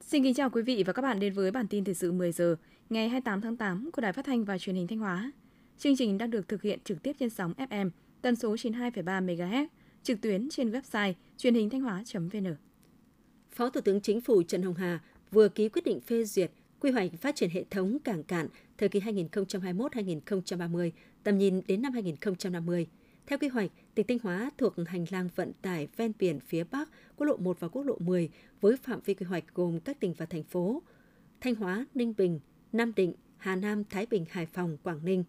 Xin kính chào quý vị và các bạn đến với bản tin thời sự 10 giờ ngày 28 tháng 8 của Đài Phát thanh và Truyền hình Thanh Hóa. Chương trình đang được thực hiện trực tiếp trên sóng FM tần số 92,3 MHz, trực tuyến trên website truyền hình thanh hóa.vn. Phó Thủ tướng Chính phủ Trần Hồng Hà vừa ký quyết định phê duyệt quy hoạch phát triển hệ thống cảng cạn thời kỳ 2021-2030, tầm nhìn đến năm 2050. Theo quy hoạch, tỉnh Thanh Hóa thuộc hành lang vận tải ven biển phía Bắc, quốc lộ 1 và quốc lộ 10 với phạm vi quy hoạch gồm các tỉnh và thành phố Thanh Hóa, Ninh Bình, Nam Định, Hà Nam, Thái Bình, Hải Phòng, Quảng Ninh.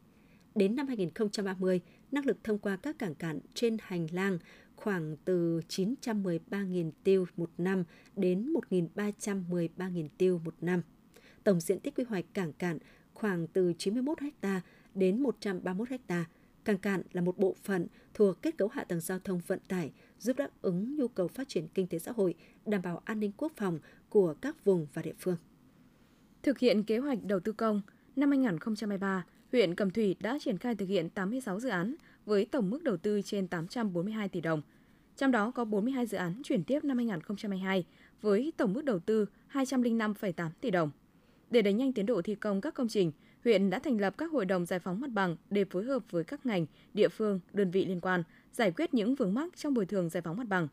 Đến năm 2030, năng lực thông qua các cảng cạn trên hành lang khoảng từ 913.000 tiêu một năm đến 1.313.000 tiêu một năm. Tổng diện tích quy hoạch cảng cạn khoảng từ 91 ha đến 131 ha. Càng cạn là một bộ phận thuộc kết cấu hạ tầng giao thông vận tải, giúp đáp ứng nhu cầu phát triển kinh tế xã hội, đảm bảo an ninh quốc phòng của các vùng và địa phương. Thực hiện kế hoạch đầu tư công, năm 2023, huyện Cẩm Thủy đã triển khai thực hiện 86 dự án với tổng mức đầu tư trên 842 tỷ đồng. Trong đó có 42 dự án chuyển tiếp năm 2022 với tổng mức đầu tư 205,8 tỷ đồng. Để đẩy nhanh tiến độ thi công các công trình, huyện đã thành lập các hội đồng giải phóng mặt bằng để phối hợp với các ngành, địa phương, đơn vị liên quan giải quyết những vướng mắc trong bồi thường giải phóng mặt bằng.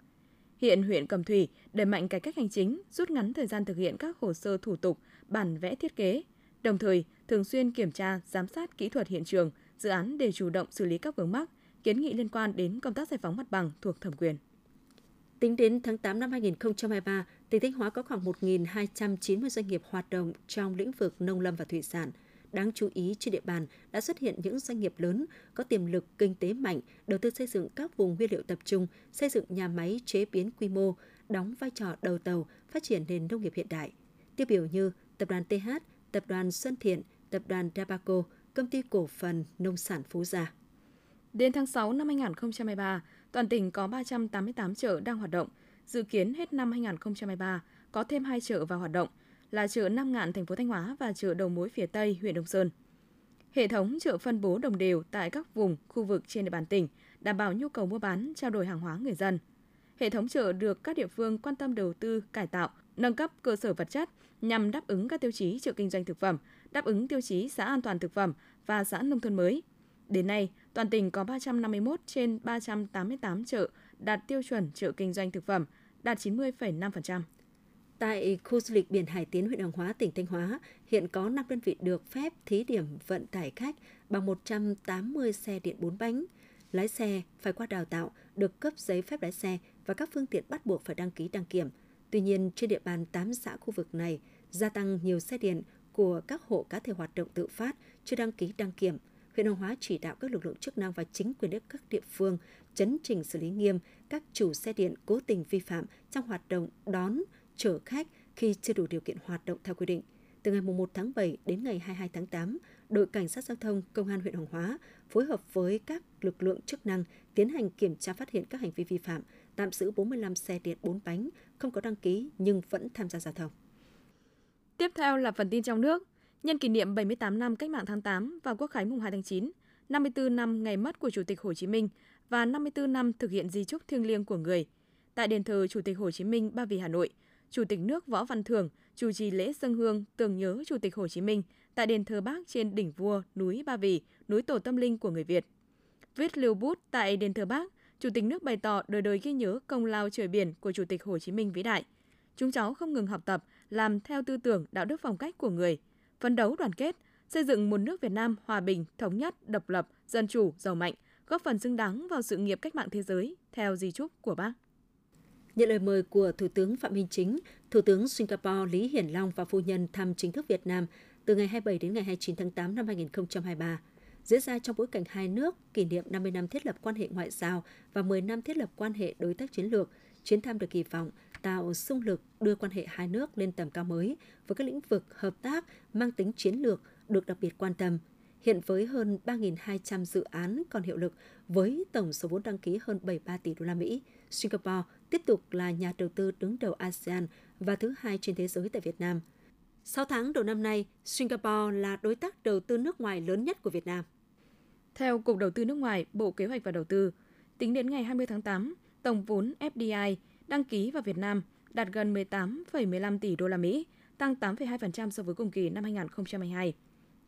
Hiện huyện Cẩm Thủy đẩy mạnh cải cách hành chính, rút ngắn thời gian thực hiện các hồ sơ thủ tục, bản vẽ thiết kế, đồng thời thường xuyên kiểm tra, giám sát kỹ thuật hiện trường, dự án để chủ động xử lý các vướng mắc, kiến nghị liên quan đến công tác giải phóng mặt bằng thuộc thẩm quyền. Tính đến tháng 8 năm 2023, tỉnh Thanh Hóa có khoảng 1.290 doanh nghiệp hoạt động trong lĩnh vực nông lâm và thủy sản. Đáng chú ý trên địa bàn đã xuất hiện những doanh nghiệp lớn có tiềm lực kinh tế mạnh, đầu tư xây dựng các vùng nguyên liệu tập trung, xây dựng nhà máy chế biến quy mô, đóng vai trò đầu tàu phát triển nền nông nghiệp hiện đại. Tiêu biểu như Tập đoàn TH, Tập đoàn Xuân Thiện, Tập đoàn Dabaco, Công ty Cổ phần Nông sản Phú Gia. Đến tháng 6 năm 2023, toàn tỉnh có 388 chợ đang hoạt động. Dự kiến hết năm 2023 có thêm 2 chợ vào hoạt động là chợ Nam Ngạn thành phố Thanh Hóa và chợ đầu mối phía Tây huyện Đông Sơn. Hệ thống chợ phân bố đồng đều tại các vùng, khu vực trên địa bàn tỉnh, đảm bảo nhu cầu mua bán, trao đổi hàng hóa người dân. Hệ thống chợ được các địa phương quan tâm đầu tư, cải tạo, nâng cấp cơ sở vật chất nhằm đáp ứng các tiêu chí chợ kinh doanh thực phẩm, đáp ứng tiêu chí xã an toàn thực phẩm và xã nông thôn mới. Đến nay, toàn tỉnh có 351 trên 388 chợ đạt tiêu chuẩn chợ kinh doanh thực phẩm, đạt 90,5%. Tại khu du lịch biển Hải Tiến, huyện Hoàng Hóa, tỉnh Thanh Hóa, hiện có 5 đơn vị được phép thí điểm vận tải khách bằng 180 xe điện 4 bánh. Lái xe phải qua đào tạo, được cấp giấy phép lái xe và các phương tiện bắt buộc phải đăng ký đăng kiểm. Tuy nhiên, trên địa bàn 8 xã khu vực này, gia tăng nhiều xe điện của các hộ cá thể hoạt động tự phát chưa đăng ký đăng kiểm. Huyện Hoàng Hóa chỉ đạo các lực lượng chức năng và chính quyền các địa phương chấn chỉnh xử lý nghiêm các chủ xe điện cố tình vi phạm trong hoạt động đón, chở khách khi chưa đủ điều kiện hoạt động theo quy định. Từ ngày 1 tháng 7 đến ngày 22 tháng 8, đội cảnh sát giao thông công an huyện Hoàng Hóa phối hợp với các lực lượng chức năng tiến hành kiểm tra phát hiện các hành vi vi phạm, tạm giữ 45 xe điện 4 bánh không có đăng ký nhưng vẫn tham gia giao thông. Tiếp theo là phần tin trong nước. Nhân kỷ niệm 78 năm Cách mạng tháng 8 và Quốc khánh mùng 2 tháng 9, 54 năm ngày mất của Chủ tịch Hồ Chí Minh và 54 năm thực hiện di trúc thiêng liêng của người. Tại đền thờ Chủ tịch Hồ Chí Minh Ba Vì Hà Nội, Chủ tịch nước Võ Văn Thưởng chủ trì lễ dân hương tưởng nhớ Chủ tịch Hồ Chí Minh tại đền thờ Bác trên đỉnh Vua, núi Ba Vì, núi tổ tâm linh của người Việt. Viết lưu bút tại đền thờ Bác, Chủ tịch nước bày tỏ đời đời ghi nhớ công lao trời biển của Chủ tịch Hồ Chí Minh vĩ đại. Chúng cháu không ngừng học tập, làm theo tư tưởng, đạo đức phong cách của người, phấn đấu đoàn kết, xây dựng một nước Việt Nam hòa bình, thống nhất, độc lập, dân chủ, giàu mạnh, góp phần xứng đáng vào sự nghiệp cách mạng thế giới theo di trúc của Bác. Nhận lời mời của Thủ tướng Phạm Minh Chính, Thủ tướng Singapore Lý Hiển Long và phu nhân thăm chính thức Việt Nam từ ngày 27 đến ngày 29 tháng 8 năm 2023, diễn ra trong bối cảnh hai nước kỷ niệm 50 năm thiết lập quan hệ ngoại giao và 10 năm thiết lập quan hệ đối tác chiến lược. Chuyến thăm được kỳ vọng tạo xung lực đưa quan hệ hai nước lên tầm cao mới với các lĩnh vực hợp tác mang tính chiến lược được đặc biệt quan tâm. Hiện với hơn 3.200 dự án còn hiệu lực với tổng số vốn đăng ký hơn 73 tỷ đô la Mỹ, Singapore tiếp tục là nhà đầu tư đứng đầu ASEAN và thứ hai trên thế giới tại Việt Nam. 6 tháng đầu năm nay, Singapore là đối tác đầu tư nước ngoài lớn nhất của Việt Nam. Theo Cục Đầu tư nước ngoài, Bộ Kế hoạch và Đầu tư, tính đến ngày 20 tháng 8, tổng vốn FDI đăng ký vào Việt Nam đạt gần 18,15 tỷ đô la Mỹ, tăng 8,2% so với cùng kỳ năm 2022.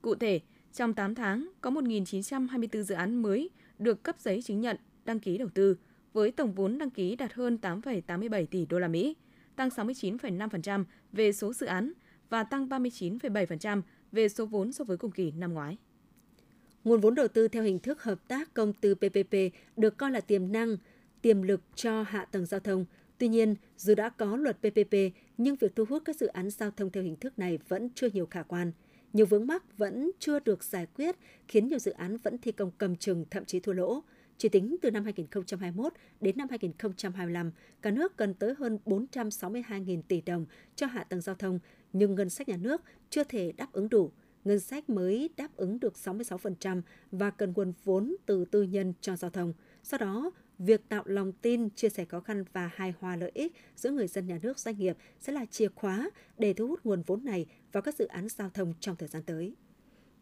Cụ thể, trong 8 tháng, có 1.924 dự án mới được cấp giấy chứng nhận đăng ký đầu tư, với tổng vốn đăng ký đạt hơn 8,87 tỷ đô la Mỹ, tăng 69,5% về số dự án và tăng 39,7% về số vốn so với cùng kỳ năm ngoái. Nguồn vốn đầu tư theo hình thức hợp tác công tư PPP được coi là tiềm năng, tiềm lực cho hạ tầng giao thông. Tuy nhiên, dù đã có luật PPP, nhưng việc thu hút các dự án giao thông theo hình thức này vẫn chưa nhiều khả quan. Nhiều vướng mắc vẫn chưa được giải quyết, khiến nhiều dự án vẫn thi công cầm chừng, thậm chí thua lỗ. Chỉ tính từ năm 2021 đến năm 2025, cả nước cần tới hơn 462.000 tỷ đồng cho hạ tầng giao thông, nhưng ngân sách nhà nước chưa thể đáp ứng đủ. Ngân sách mới đáp ứng được 66% và cần nguồn vốn từ tư nhân cho giao thông. Do đó, việc tạo lòng tin, chia sẻ khó khăn và hài hòa lợi ích giữa người dân nhà nước doanh nghiệp sẽ là chìa khóa để thu hút nguồn vốn này vào các dự án giao thông trong thời gian tới.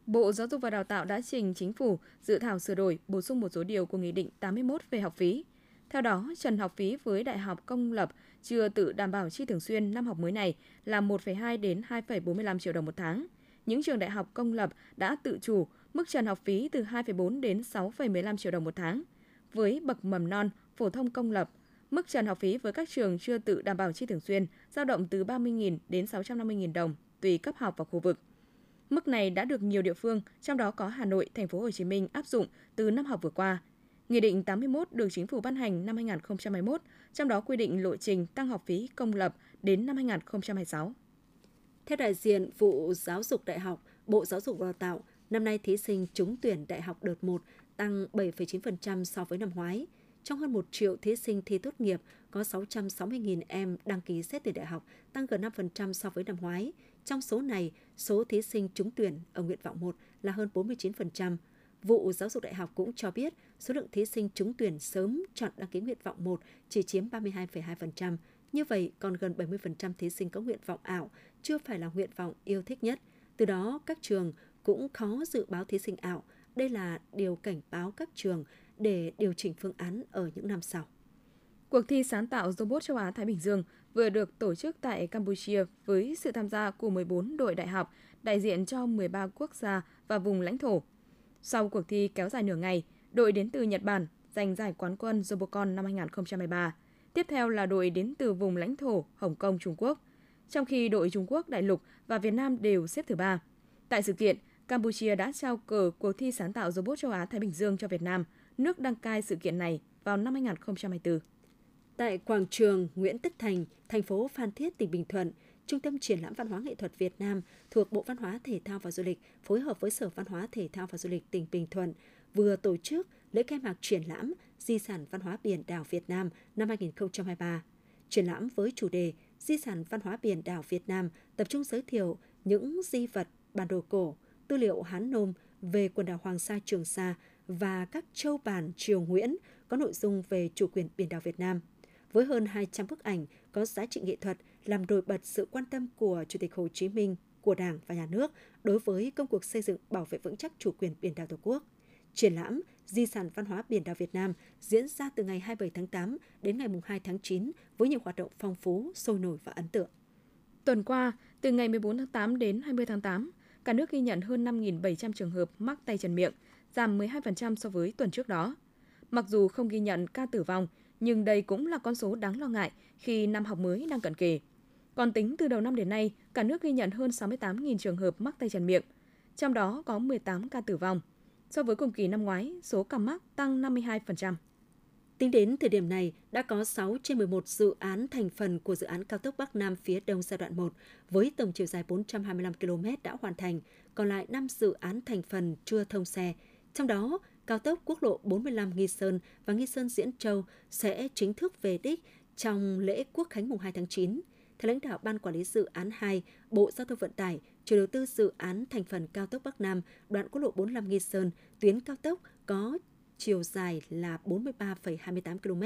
Bộ Giáo dục và Đào tạo đã trình chính phủ dự thảo sửa đổi bổ sung một số điều của Nghị định 81 về học phí. Theo đó, trần học phí với đại học công lập chưa tự đảm bảo chi thường xuyên năm học mới này là 1,2 đến 2,45 triệu đồng một tháng. Những trường đại học công lập đã tự chủ mức trần học phí từ 2,4 đến 6,15 triệu đồng một tháng. Với bậc mầm non, phổ thông công lập, mức trần học phí với các trường chưa tự đảm bảo chi thường xuyên dao động từ 30.000 đến 650.000 đồng tùy cấp học và khu vực. Mức này đã được nhiều địa phương, trong đó có Hà Nội, Thành phố Hồ Chí Minh áp dụng từ năm học vừa qua. Nghị định 81 được chính phủ ban hành năm 2021, trong đó quy định lộ trình tăng học phí công lập đến năm 2026. Theo đại diện vụ giáo dục đại học, Bộ Giáo dục và Đào tạo, năm nay thí sinh trúng tuyển đại học đợt 1 tăng 7,9% so với năm ngoái. Trong hơn 1 triệu thí sinh thi tốt nghiệp, có 660.000 em đăng ký xét tuyển đại học, tăng gần 5% so với năm ngoái. Trong số này, số thí sinh trúng tuyển ở nguyện vọng 1 là hơn 49%. Vụ Giáo dục Đại học cũng cho biết số lượng thí sinh trúng tuyển sớm chọn đăng ký nguyện vọng 1 chỉ chiếm 32,2%. Như vậy, còn gần 70% thí sinh có nguyện vọng ảo chưa phải là nguyện vọng yêu thích nhất. Từ đó, các trường cũng khó dự báo thí sinh ảo. Đây là điều cảnh báo các trường để điều chỉnh phương án ở những năm sau. Cuộc thi sáng tạo robot châu Á Thái Bình Dương vừa được tổ chức tại Campuchia với sự tham gia của 14 đội đại học đại diện cho 13 quốc gia và vùng lãnh thổ. Sau cuộc thi kéo dài nửa ngày, đội đến từ Nhật Bản giành giải quán quân Robocon năm 2013 Tiếp theo là đội đến từ vùng lãnh thổ Hồng Kông, Trung Quốc. Trong khi đội Trung Quốc, Đại lục và Việt Nam đều xếp thứ ba. Tại sự kiện, Campuchia đã trao cờ cuộc thi sáng tạo robot châu Á Thái Bình Dương cho Việt Nam, nước đăng cai sự kiện này vào năm 2024. Tại quảng trường Nguyễn Tất Thành, thành phố Phan Thiết, tỉnh Bình Thuận, Trung tâm Triển lãm Văn hóa Nghệ thuật Việt Nam thuộc Bộ Văn hóa Thể thao và Du lịch phối hợp với Sở Văn hóa Thể thao và Du lịch tỉnh Bình Thuận vừa tổ chức lễ khai mạc triển lãm Di sản văn hóa biển đảo Việt Nam năm 2023. Triển lãm với chủ đề Di sản văn hóa biển đảo Việt Nam tập trung giới thiệu những di vật, bản đồ cổ, tư liệu Hán Nôm về quần đảo Hoàng Sa Trường Sa và các châu bản Triều Nguyễn có nội dung về chủ quyền biển đảo Việt Nam – với hơn 200 bức ảnh có giá trị nghệ thuật làm nổi bật sự quan tâm của Chủ tịch Hồ Chí Minh, của Đảng và Nhà nước đối với công cuộc xây dựng bảo vệ vững chắc chủ quyền biển đảo Tổ quốc. Triển lãm Di sản văn hóa biển đảo Việt Nam diễn ra từ ngày 27 tháng 8 đến ngày 2 tháng 9 với nhiều hoạt động phong phú, sôi nổi và ấn tượng. Tuần qua, từ ngày 14 tháng 8 đến 20 tháng 8, cả nước ghi nhận hơn 5.700 trường hợp mắc tay chân miệng, giảm 12% so với tuần trước đó. Mặc dù không ghi nhận ca tử vong, nhưng đây cũng là con số đáng lo ngại khi năm học mới đang cận kề. Còn tính từ đầu năm đến nay, cả nước ghi nhận hơn 68.000 trường hợp mắc tay chân miệng, trong đó có 18 ca tử vong. So với cùng kỳ năm ngoái, số ca mắc tăng 52%. Tính đến thời điểm này, đã có 6 trên 11 dự án thành phần của dự án cao tốc Bắc Nam phía Đông giai đoạn 1 với tổng chiều dài 425 km đã hoàn thành, còn lại 5 dự án thành phần chưa thông xe. Trong đó, cao tốc quốc lộ 45 Nghi Sơn và Nghi Sơn Diễn Châu sẽ chính thức về đích trong lễ Quốc khánh mùng 2 tháng 9. Theo lãnh đạo Ban Quản lý Dự án 2, Bộ Giao thông Vận tải, chủ đầu tư dự án thành phần cao tốc Bắc Nam, đoạn quốc lộ 45 Nghi Sơn, tuyến cao tốc có chiều dài là 43,28 km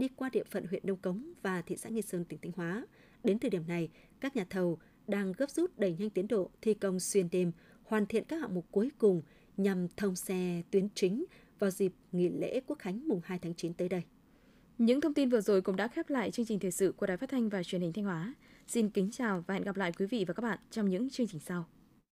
đi qua địa phận huyện Đông Cống và thị xã Nghi Sơn, tỉnh Thanh Hóa. Đến thời điểm này, các nhà thầu đang gấp rút đẩy nhanh tiến độ thi công xuyên đêm, hoàn thiện các hạng mục cuối cùng nhằm thông xe tuyến chính vào dịp nghỉ lễ Quốc khánh mùng 2 tháng 9 tới đây. Những thông tin vừa rồi cũng đã khép lại chương trình thời sự của Đài Phát thanh và Truyền hình Thanh Hóa. Xin kính chào và hẹn gặp lại quý vị và các bạn trong những chương trình sau.